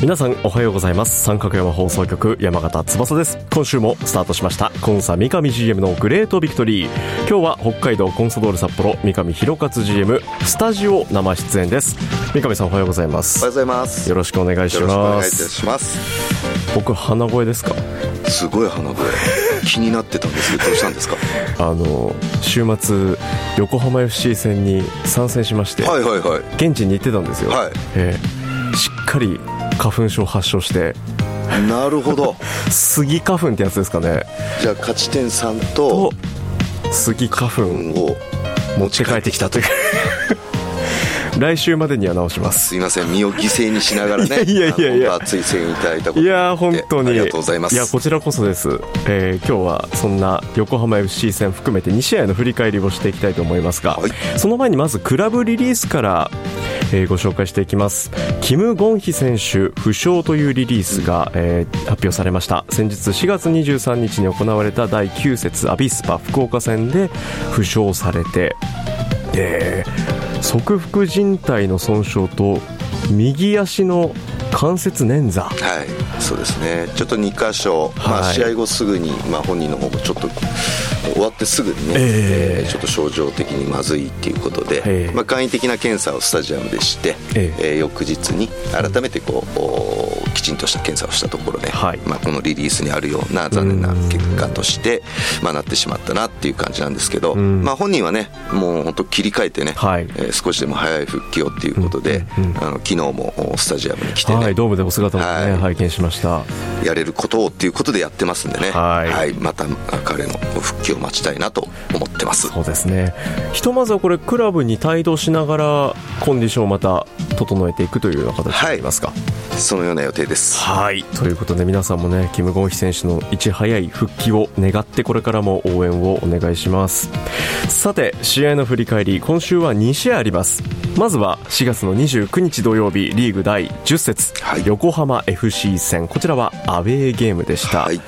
皆さんおはようございます。三角山放送局山形翼です。今週もスタートしました。コンサ三上 GM のグレートビクトリー。今日は北海道コンサドール札幌三上弘勝 GM スタジオ生出演です。三上さんおはようございます。おはようございます。よろしくお願いしよろしくお願いいたますします。僕鼻声ですか？すごい鼻声。気になってたんです。けどどうしたんですか？あの週末横浜 FC 戦に参戦しまして、はいはいはい。現地に行ってたんですよ、はい。えーしっかり花粉症発症して。なるほど。スギ花粉ってやつですかね。じゃあ勝ち点3と。とスギ花粉を持って帰ってきたという来週までには直します。すいません身を犠牲にしながらね いやいやいや熱い声援いただいたこといやー本当に。ありがとうございます。やこちらこそです、えー今日はそんな横浜 FC 戦含めて2試合の振り返りをしていきたいと思いますが、はい。その前にまずクラブリリースから、えーご紹介していきます。キム・ゴンヒ選手負傷というリリースが、えー発表されました。先日4月23日に行われた第9節アビスパ福岡戦で負傷されてえー側腹靭帯の損傷と右足の関節捻挫。はいそうですね。ちょっと2箇所、まあ、はい。試合後すぐに、まあ、本人の方もちょっと終わってすぐにね、ええ。えーちょっと症状的にまずいっていうことで、ええ。まあ、簡易的な検査をスタジアムでして、ええ。えー翌日に改めてこうおきちんとした検査をしたところで、はい。まあ、このリリースにあるような残念な結果として、まあ、なってしまったなっていう感じなんですけど、ん。まあ、本人はねもう本当切り替えてね、はい。えー少しでも早い復帰をっていうことで、うんうんあの昨日もおスタジアムに来てね、はい、ドームでお姿を、ねはい。拝見しました。やれることをっていうことでやってますんでね、はい。また彼の復帰を待ちたいなと思ってます。そうですね。ひとまずはこれ、クラブに帯同しながら、コンディションをまた整えていくというような形になりますか。そのような予定です。はい。ということで、皆さんもね、キム・ゴンヒ選手のいち早い復帰を願って、これからも応援をお願いします。さて、試合の振り返り、今週は2試合あります。まずは4月の29日土曜日、リーグ第10節、はい横浜 FC 戦。こちらはアウェーゲームでした。はい、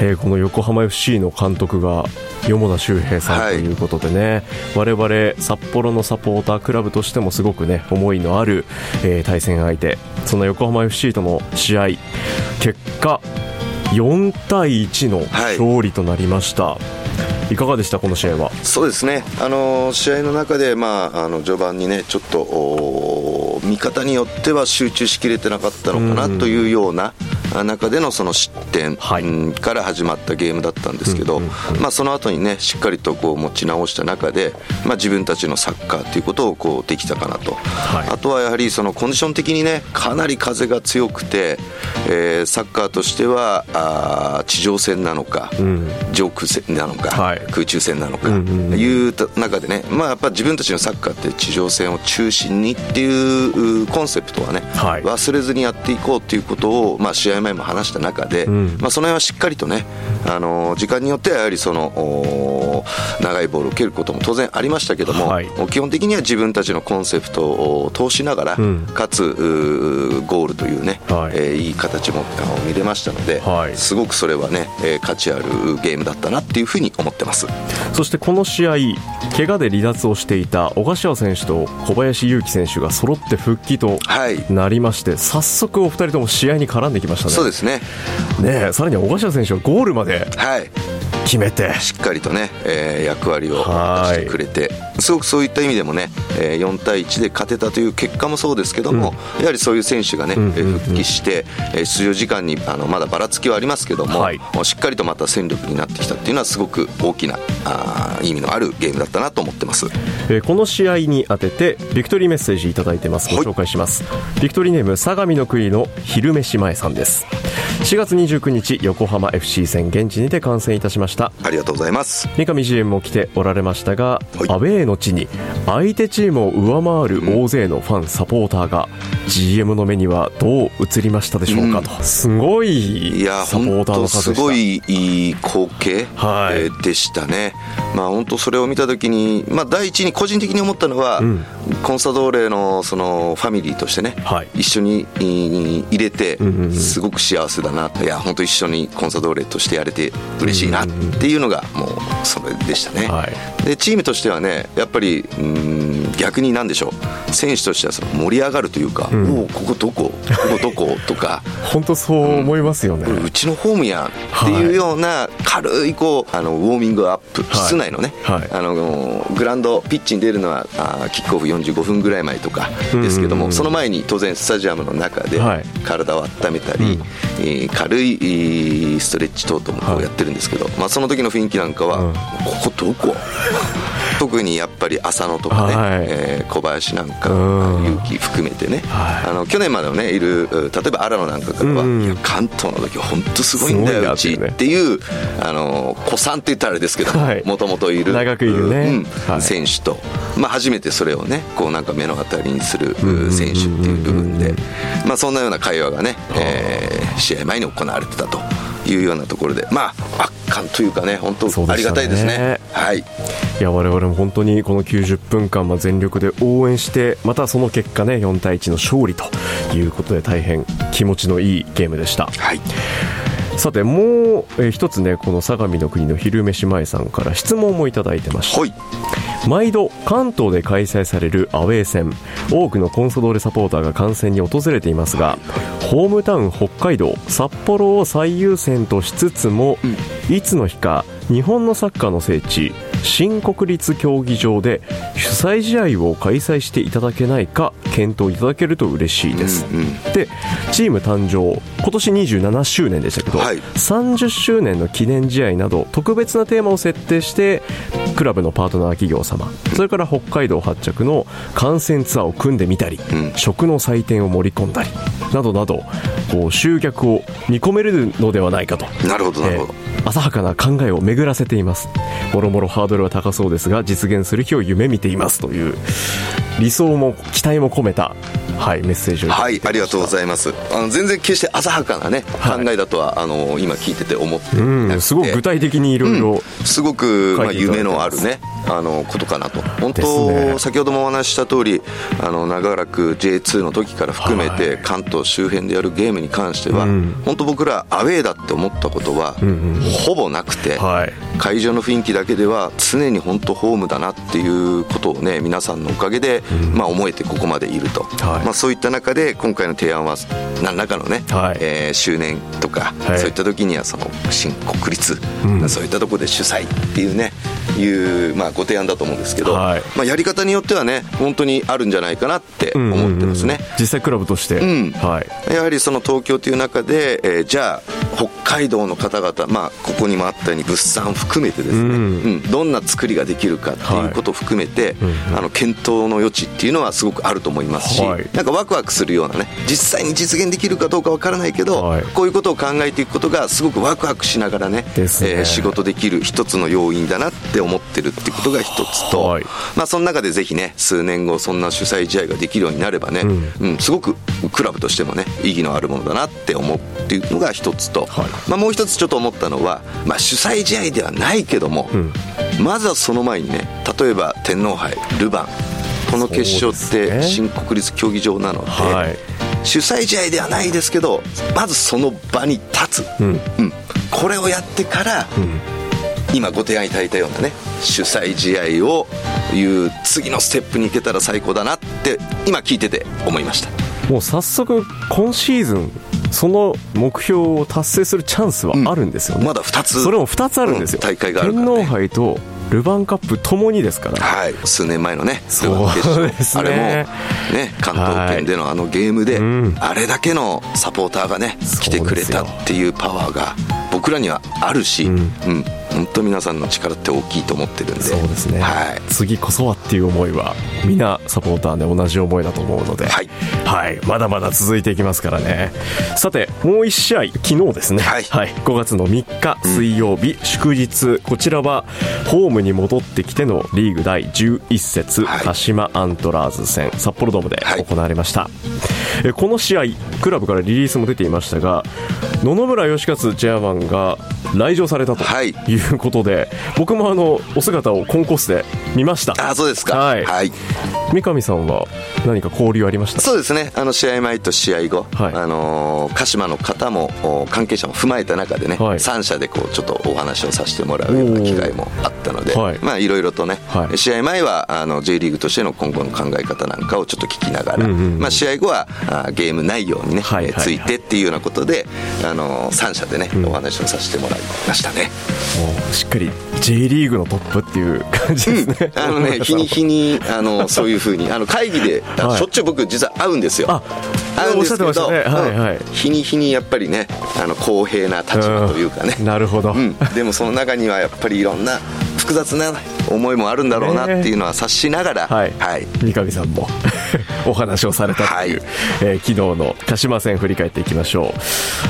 えーこの横浜 FC の監督が四田修平さんはい。ということでね、我々札幌のサポータークラブとしてもすごくね思いのある、えー対戦相手その横浜 FC との試合結果4対1の勝利となりました、い、かがでした？この試合は。そうですね、あの試合の中で、まあ、あの序盤にね、ちょっとお見方によっては集中しきれてなかったのかなというようなあ中でのその失点、から始まったゲームだったんですけど、まあ、その後にね、しっかりとこう持ち直した中で、まあ、自分たちのサッカーということをこうできたかなと、はい。あとはやはりそのコンディション的にね、かなり風が強くて、えーサッカーとしてはあー地上戦なのか、ん。上空戦なのか、はい。空中戦なのか、うんうんうん。いう中でね、まあ、やっぱ自分たちのサッカーって地上戦を中心にっていううコンセプトはね、はい。忘れずにやっていこうっていうことを、まあ、試合前も話した中で、ん。まあ、その辺はしっかりとね、あの時間によってはやはりそのお長いボールを蹴ることも当然ありましたけども、はい基本的には自分たちのコンセプトを通しながら、んかつうゴールというね、はいいえーいい形も見れましたので、はいすごくそれはね、えー価値あるゲームだったなっていうふうに思ってます。そしてこの試合怪我で離脱をしていた小柏選手と小林勇輝選手が揃って復帰とはいなりまして早速お二人とも試合に絡んできましたねそうですね。ねえさらには小柏選手はゴールまではい。決めて。しっかりとね、えー、役割を果たしてくれて。すごくそういった意味でもね、えー、4対1で勝てたという結果もそうですけども、うん、やはりそういう選手がね、うんうんうん、復帰して、えー、出場時間にあのまだばらつきはありますけども、はい、しっかりとまた戦力になってきたっていうのはすごく大きなあ意味のあるゲームだったなと思ってます、えー、この試合に当ててビクトリーメッセージいただいてます。ご紹介します、はい、ビクトリーネーム相模の国の昼飯前さんです4月29日横浜 FC 戦現地にて観戦いたしました。ありがとうございます。三上 GM も来ておられましたが、はい、アウェーの地に相手チームを上回る大勢のファン、サポーターが GM の目にはどう映りましたでしょうかと、うん、すごいサポーターの数すごいいい光景、はい、えー、でしたね、まあ、本当それを見たときに、まあ、第一に個人的に思ったのは、うん、コンサドーレのそのファミリーとしてね、はい、一緒に入れて、すごく幸せだな、いや本当一緒にコンサドーレとしてやれて嬉しいなっていうのがもうそれでしたね、はい、でチームとしてはねやっぱりうん逆になんでしょう。選手としてはその盛り上がるというか、うん、おここどこ？ここどこ？とか。本当そう思いますよね、うん、うちのホームやんっていうような軽いこうあのウォーミングアップ、はい、室内のね、はい、あのグラウンドピッチに出るのはあキックオフ45分ぐらい前とかですけども、その前に当然スタジアムの中で体を温めたり、はい、えー、軽いストレッチ等々もやってるんですけど、まあ、その時の雰囲気なんかは、ここどこ？特にやっぱり浅野とかね、はい、えー、小林なんか勇気含めてね、はい、あの去年までのねいる例えば荒野なんかからは、うん、関東の時本当すごいんだようちっていうあの子さんって言ったらあれですけどもともといる長くいるね、うん、選手と、まあ、初めてそれをねこうなんか目の当たりにする選手っていう部分で、まあ、そんなような会話がね、えー、試合前に行われてたというようなところでまあ圧巻というかね本当ありがたいですね、ね、はい。いや我々も本当にこの90分間は全力で応援してまたその結果ね4対1の勝利ということで大変気持ちのいいゲームでした。はい。さてもう、えー、一つねこの相模の国の昼飯前さんから質問もいただいてました、はい、毎度関東で開催されるアウェー戦。多くのコンソドーレサポーターが観戦に訪れていますが、ホームタウン北海道札幌を最優先としつつも、うん、いつの日か日本のサッカーの聖地新国立競技場で主催試合を開催していただけないか検討いただけると嬉しいです、うんうん、でチーム誕生今年27周年でしたけど、はい、30周年の記念試合など特別なテーマを設定してクラブのパートナー企業様それから北海道発着の観戦ツアーを組んでみたり、うん、食の祭典を盛り込んだりなどなどこう集客を見込めるのではないかと。なるほどなるほど、えー、浅はかな考えを巡らせています。もろもろハードルは高そうですが実現する日を夢見ていますという理想も期待も込めたはい、メッセージをはいありがとうございます。あの全然決して浅はかなね、はい、考えだとはあの今聞いてて思ってうんすごく具体的にいろいろすごく、まあ、夢のあるねあのことかなと。本当、ね、先ほどもお話しした通りあの長らく J2 の時から含めて、はい、関東周辺でやるゲームに関しては、うん、本当僕らアウェーだって思ったことは、うんうん、ほぼなくて、はい、会場の雰囲気だけでは常に本当ホームだなっていうことをね皆さんのおかげで、うん、まあ、思えてここまでいると、はい、まあ、そういった中で今回の提案は何らかのね、はい、えー、周年とか、そういった時にはその新国立、うん、そういったところで主催っていうねいう、まあ、ご提案だと思うんですけど、はい、まあ、やり方によってはね本当にあるんじゃないかなって思ってますね、うんうんうん、実際クラブとして、うん。はい、やはりその東京という中で、えー、じゃあ北海道の方々、まあ、ここにもあったように物産含めてですね、うん、うん、どんな作りができるかっていうことを含めて、はい、あの検討の余地っていうのはすごくあると思いますし、はい、なんかワクワクするようなね実際に実現できるかどうかわからないけど、はい、こういうことを考えていくことがすごくワクワクしながらねね、えー、仕事できる一つの要因だなって思ってるっていうことが一つと、はい、まあ、その中でぜひね数年後そんな主催試合ができるようになればね、うん、うん、すごくクラブとしてもね意義のあるものだなって思うっていうのが一つと、はい、まあ、もう一つちょっと思ったのは、まあ、主催試合ではないけども、うん、まずはその前にね例えば天皇杯ルヴァンこの決勝って新国立競技場なので、はい、主催試合ではないですけどまずその場に立つ、うん、うん、これをやってから、今ご提案いただいたようなね主催試合をいう次のステップに行けたら最高だなって今聞いてて思いました。もう早速今シーズンその目標を達成するチャンスはあるんですよね、まだ2つ。それも2つあるんですよ、大会があるから、天皇杯とルヴァンカップともにですから、はい、数年前のね、そうですね。あれも、ね、関東圏でのあのゲームで、うん。あれだけのサポーターがね、来てくれたっていうパワーが、僕らにはあるし、うん。ん、本当、皆さんの力って大きいと思ってるんで、そうですね、はい、次こそはっていう思いは、みんなサポーターで同じ思いだと思うので、はい。はい、まだまだ続いていきますからね。さて、もう1試合、昨日ですね、はい。5月の3日水曜日、祝日、こちらはホームに戻ってきてのリーグ第11節、はい。鹿島アントラーズ戦、札幌ドームではい。行われました。えこの試合、クラブからリリースも出ていましたが、野々村義勝チェアマンが来場されたとはい。いうことで、僕もあのお姿をコンコースで見ました。あそうですか、はい。はい、三上さんは何か交流ありました？そうですね、あの試合前と試合後、はい。あのー鹿島の方もお関係者も踏まえた中でね、はい。3社でこうちょっとお話をさせてもらうような機会もあったので、はい。まあいろいろとね、はい。試合前はあの J リーグとしての今後の考え方なんかをちょっと聞きながら、うんうんうん。まあ、試合後はあゲーム内容にね、はいはいはい。えーついてっていうようなことで、あの3社でね、お話をさせてもらいましたね。もうしっかり J リーグのトップっていう感じですね、あのね、日に日にあのそういうふうにあの会議で、あ はい。しょっちゅう僕実は会うんですよ。あ会うんですけど、ねはいはいうん。日に日にやっぱりねあの公平な立場というかね、ん。なるほど、うん、でもその中にはやっぱりいろんな複雑な思いもあるんだろうなっていうのは察しながら、はい。はい。三上さんも お話をされたという、はい。えー昨日の鹿島戦振り返っていきましょ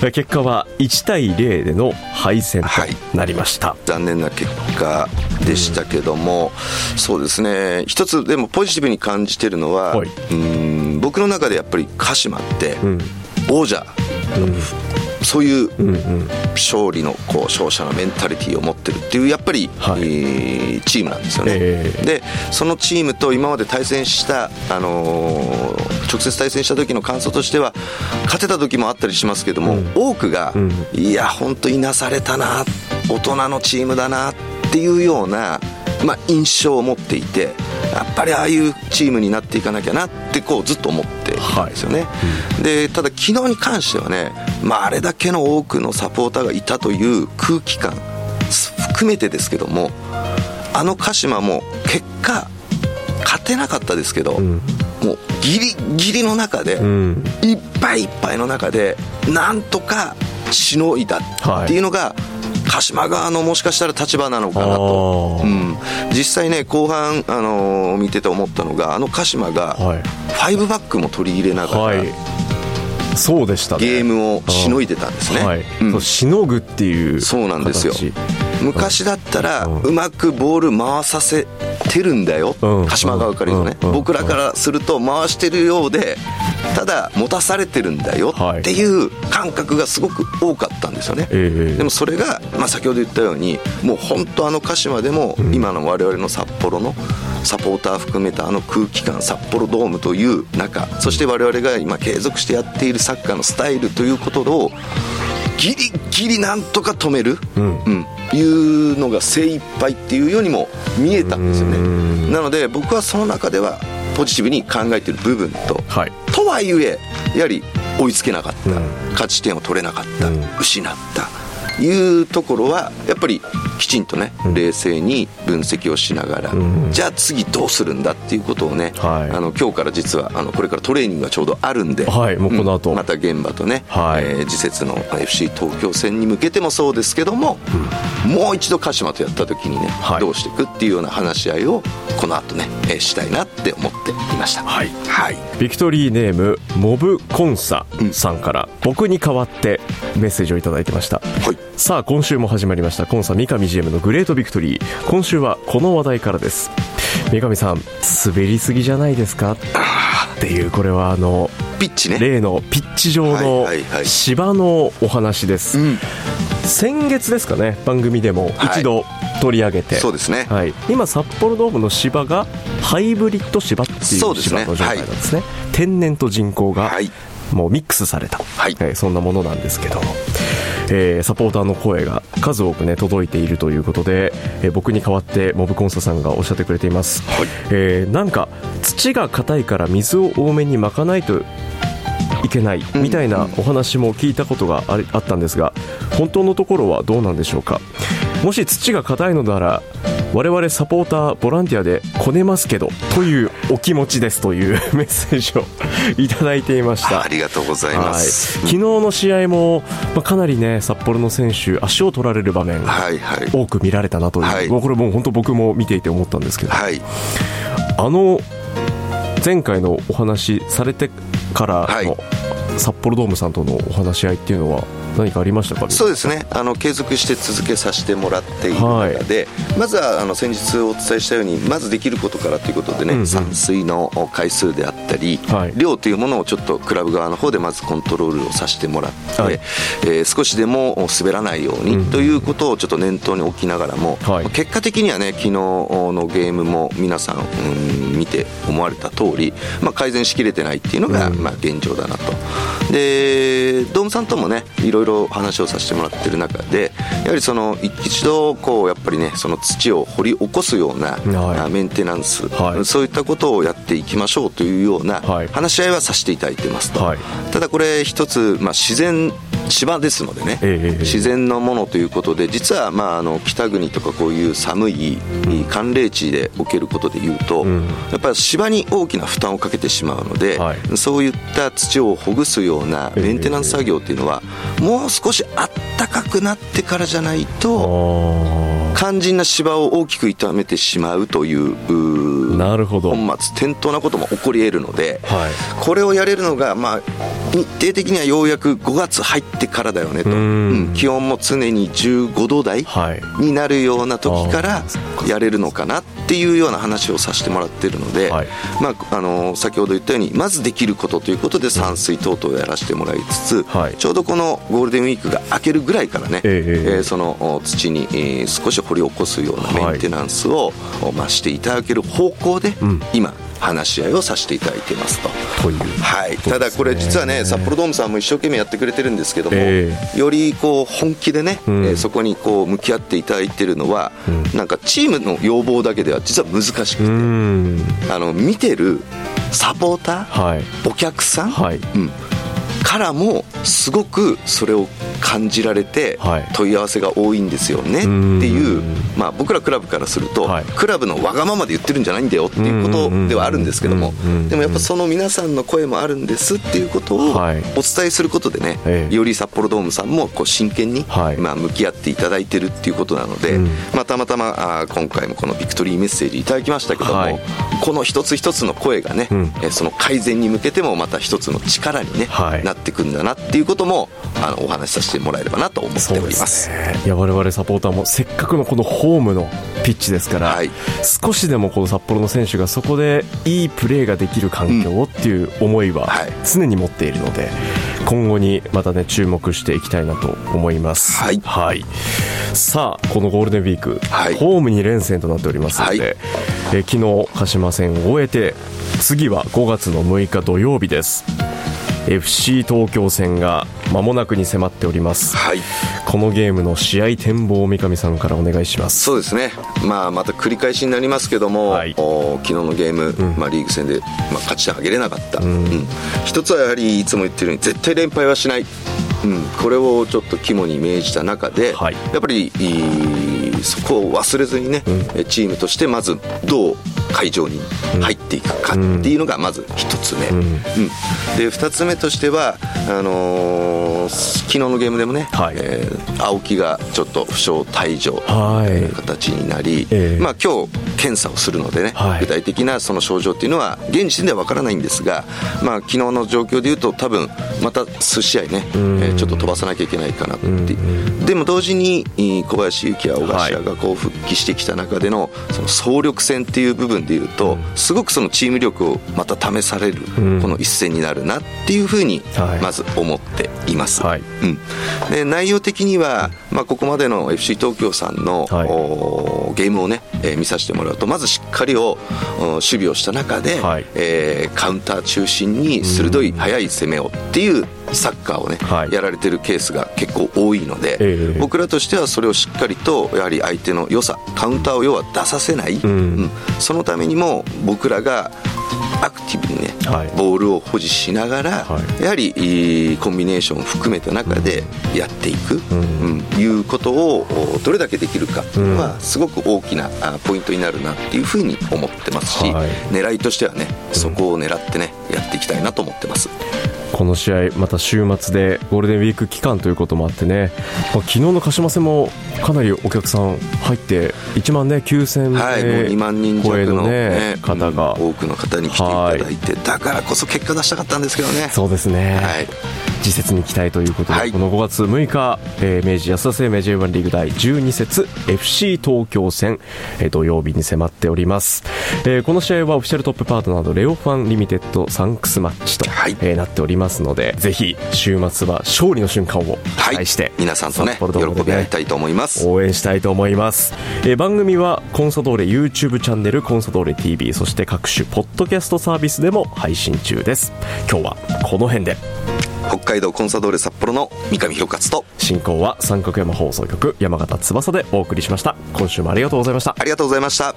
う。えー結果は1対0での敗戦となりました、残念な結果でしたけども、そうですね。一つでもポジティブに感じてるのは、はい。うん僕の中でやっぱり鹿島ってん。王者、そういううんうん。勝利のこう勝者のメンタリティーを持ってるっていうやっぱり、はい。えーチームなんですよね、ええ。でそのチームと今まで対戦した、あのー直接対戦した時の感想としては勝てた時もあったりしますけども、多くが、ん。いや本当いなされたな大人のチームだなっていうような、まあ、印象を持っていてやっぱりああいうチームになっていかなきゃなってこうずっと思っていたんですよね、でただ昨日に関してはね、まあ、あれだけの多くのサポーターがいたという空気感含めてですけどもあの鹿島も結果勝てなかったですけど、ん。もうギリギリの中で、うん。いっぱいいっぱいの中でなんとかしのいだっていうのが、鹿島側のもしかしたら立場なのかなと、うん、実際ね後半、あのー見てて思ったのがあの鹿島がはい。5バックも取り入れながら、はい。そうでしたね。ゲームをしのいでたんですね、はい。うん。そうしのぐっていうそうなんですよ。形。昔だったらうまくボール回させてるんだよ、うん。鹿島側から言うとね、うん。僕らからすると回してるようでただ持たされてるんだよはい。っていう感覚がすごく多かったんですよね、ええ。でもそれが、まあ、先ほど言ったようにもう本当あの鹿島でも今の我々の札幌のサポーター含めたあの空気感札幌ドームという中そして我々が今継続してやっているサッカーのスタイルということをギリギリなんとか止める、うん。うんいうのが精一杯っていうようにも見えたんですよね。うん。なので僕はその中ではポジティブに考えている部分とはい。とはいえやはり追いつけなかった、うん。勝ち点を取れなかった、うん。失った。いうところはやっぱりきちんとね、うん。冷静に分析をしながら、うん。じゃあ次どうするんだっていうことをね、はい。あの今日から実はあのこれからトレーニングがちょうどあるんで、はいもうこの後。んまた現場とね、はい。えー次節の FC 東京戦に向けてもそうですけども、もう一度鹿島とやった時にね、はい。どうしていくっていうような話し合いをこの後ね、えーしたいなって思っていました。はい。はい。ビクトリーネームモブコンサさんから僕に代わってメッセージをいただいてました。はい。さあ今週も始まりましたコンサ三上 GM のグレートビクトリー。今週はこの話題からです。三上さん滑りすぎじゃないですか？っていうこれはあのピッチね。例のピッチ上のはいはいはい。芝のお話です、うん。先月ですかね番組でも一度取り上げて、そうですね。はい、今札幌ドームの芝がハイブリッド芝っていう芝の状態なんですね。天然と人工がはい。もうミックスされた、はい。えーそんなものなんですけども、えーサポーターの声が数多くね届いているということで、えー僕に代わってモブコンサさんがおっしゃってくれています、はい。えーなんか土が硬いから水を多めにまかないといけないみたいなお話も聞いたことがあったんですが本当のところはどうなんでしょうか？もし土が硬いのなら我々サポーターボランティアでこねますけどというお気持ちですという メッセージをいただいていました。ありがとうございます、はい、昨日の試合も、まあ、かなりね札幌の選手足を取られる場面が多く見られたなという、はい。はい、これもう本当僕も見ていて思ったんですけど、はい、あの前回のお話されてからの札幌ドームさんとのお話し合いっていうのは何かありましたか？そうですね。あの継続して続けさせてもらっている中で、はい、まずはあの先日お伝えしたようにまずできることからということでね、うんうん、散水の回数であったり、はい、量というものをちょっとクラブ側の方でまずコントロールをさせてもらって、はい、えー、少しでも滑らないようにということをちょっと念頭に置きながらも、はい、結果的にはね昨日のゲームも皆さん、うん、見て思われた通り、まあ、改善しきれてないっていうのが、まあ、現状だなと。でドームさんともねいろいろろ話をさせてもらってる中でやはりその一度こうやっぱりねその土を掘り起こすような、はい、メンテナンス、はい、そういったことをやっていきましょうというような話し合いはさせていただいてますと、はい、ただこれ一つ、まあ、自然芝ですのでね、えー、自然のものということで実はまああの北国とかこういう寒い寒冷地で置けることでいうと、うん、やっぱり芝に大きな負担をかけてしまうので、はい、そういった土をほぐすようなメンテナンス作業っていうのは、えー、もう少しあったかくなってからじゃないと肝心な芝を大きく傷めてしまうというなるほど。本末転倒なことも起こり得るので、はい、これをやれるのが、まあ、日程的にはようやく5月入ってからだよねと、うん、気温も常に15度台になるような時からやれるのかなっていうような話をさせてもらってるので、はい、まあ、あの先ほど言ったようにまずできることということで散水等々をやらせてもらいつつ、はい、ちょうどこのゴールデンウィークが明けるぐらいからね、えー、えー、その土に、えー、少し掘り起こすようなメンテナンスを、まあ、していただける方向で、今話し合いをさせていただいていますと。というはい、ただこれ実はね札幌ドームさんも一生懸命やってくれてるんですけども、えー、よりこう本気でね、うん、えー、そこにこう向き合っていただいてるのは、うん、なんかチームの要望だけでは実は難しくて、あの見てるサポーター、はい、お客さん、はい、うんからもすごくそれを感じられて問い合わせが多いんですよね。っていう、まあ、僕らクラブからすると、クラブのわがままで言ってるんじゃないんだよっていうことではあるんですけどもでもやっぱその皆さんの声もあるんですっていうことをお伝えすることでね、より札幌ドームさんもこう真剣に、まあ、向き合っていただいてるっていうことなので、まあ、たまたまあ今回もこのビクトリーメッセージいただきましたけども、この一つ一つの声がね、えその改善に向けてもまた一つの力に、ねなってくんだなっていうこともあのお話しさせてもらえればなと思っております、ね、いや我々サポーターもせっかくのこのホームのピッチですから、はい、少しでもこの札幌の選手がそこでいいプレーができる環境をっていう思いは常に持っているので、今後にまたね注目していきたいなと思います。はい、はい、さあこのゴールデンウィーク、はい、ホーム2連戦となっておりますので、はい、え昨日鹿島戦を終えて次は5月の6日土曜日です。FC 東京戦が間もなくに迫っております、はい、このゲームの試合展望三上さんからお願いします。そうですね、まあ、また繰り返しになりますけども、はい、昨日のゲーム、うん、まあ、リーグ戦で、まあ、勝ち点上げれなかった、うん。うん、一つはやはりいつも言ってるように絶対連敗はしない、うん、これをちょっと肝に銘じた中で、はい、やっぱりそこを忘れずにね、うん、チームとしてまずどう会場に入っていくかっていうのがまず1つ目、うん、うん、で2つ目としてはあのー、昨日のゲームでもね、はい、えー、青木がちょっと負傷退場とい。う形になり、はい、まあ、今日検査をするのでね、はい、具体的なその症状っていうのは現時点では分からないんですが、まあ、昨日の状況でいうと多分また数試合ね、えー、ちょっと飛ばさなきゃいけないかなって。でも同時に小林幸也小頭がこう復帰してきた中でのその総力戦っていう部分でいうとすごくそのチーム力をまた試されるこの一戦になるなっていうふうにまず思っています、はい、うん、で内容的には、まあ、ここまでの FC 東京さんの、はい、ゲームをね、えー、見させてもらうとまずしっかりを守備をした中で、はい、えー、カウンター中心に鋭い速い攻めをっていうサッカーをね、はい、やられてるケースが結構多いので、えー、僕らとしてはそれをしっかりとやはり相手の良さカウンターを要は出させない、うん、うん、そのためにも僕らがアクティブにね、はい、ボールを保持しながら、はい、やはりコンビネーションを含めた中でやっていく、うん、うん、いうことをどれだけできるか。っていうのはすごく大きなポイントになるなっていうふうに思ってますし、はい、狙いとしてはねそこを狙ってねやっていきたいなと思ってます。この試合、また週末でゴールデンウィーク期間ということもあってね、まあ、昨日の鹿島戦もかなりお客さん入って、1万ね、9000名、はい、もう2万人弱の、ねね、方が、多くの方に来ていただいて、だからこそ結果出したかったんですけどね。そうですね、はい次節に期待ということで、はい、この5月6日、えー、明治安田生命 J1 リーグ第12節 FC 東京戦、えー、土曜日に迫っております、えー、この試合はオフィシャルトップパートナーのレオファンリミテッドサンクスマッチと、はい、えー、なっておりますのでぜひ週末は勝利の瞬間を期待して、はい、皆さんとね喜び合いたいと思います。応援したいと思います、えー、番組はコンサドーレ YouTube チャンネルコンサドーレ TV そして各種ポッドキャストサービスでも配信中です。今日はこの辺で北海道コンサドーレ札幌の三上博勝と。進行は三角山放送局山形翼でお送りしました。今週もありがとうございました。ありがとうございました。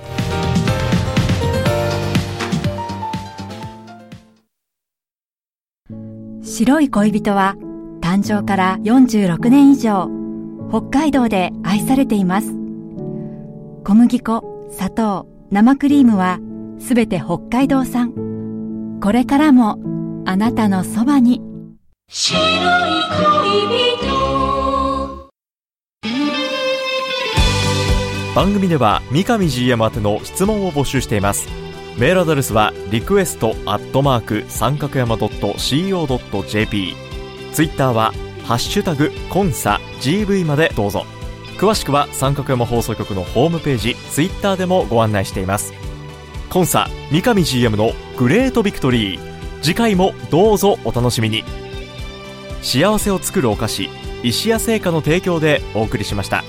白い恋人は誕生から46年以上北海道で愛されています。小麦粉砂糖生クリームはすべて北海道産。これからもあなたのそばに白い恋人。番組では三上 GM 宛ての質問を募集しています。メールアドレスはリクエストアットマーク三角山 .co.jp ツイッターはハッシュタグコンサ GV までどうぞ。詳しくは三角山放送局のホームページツイッターでもご案内しています。コンサ三上 GM のグレートビクトリー。次回もどうぞお楽しみに。幸せを作るお菓子石屋製菓の提供でお送りしました。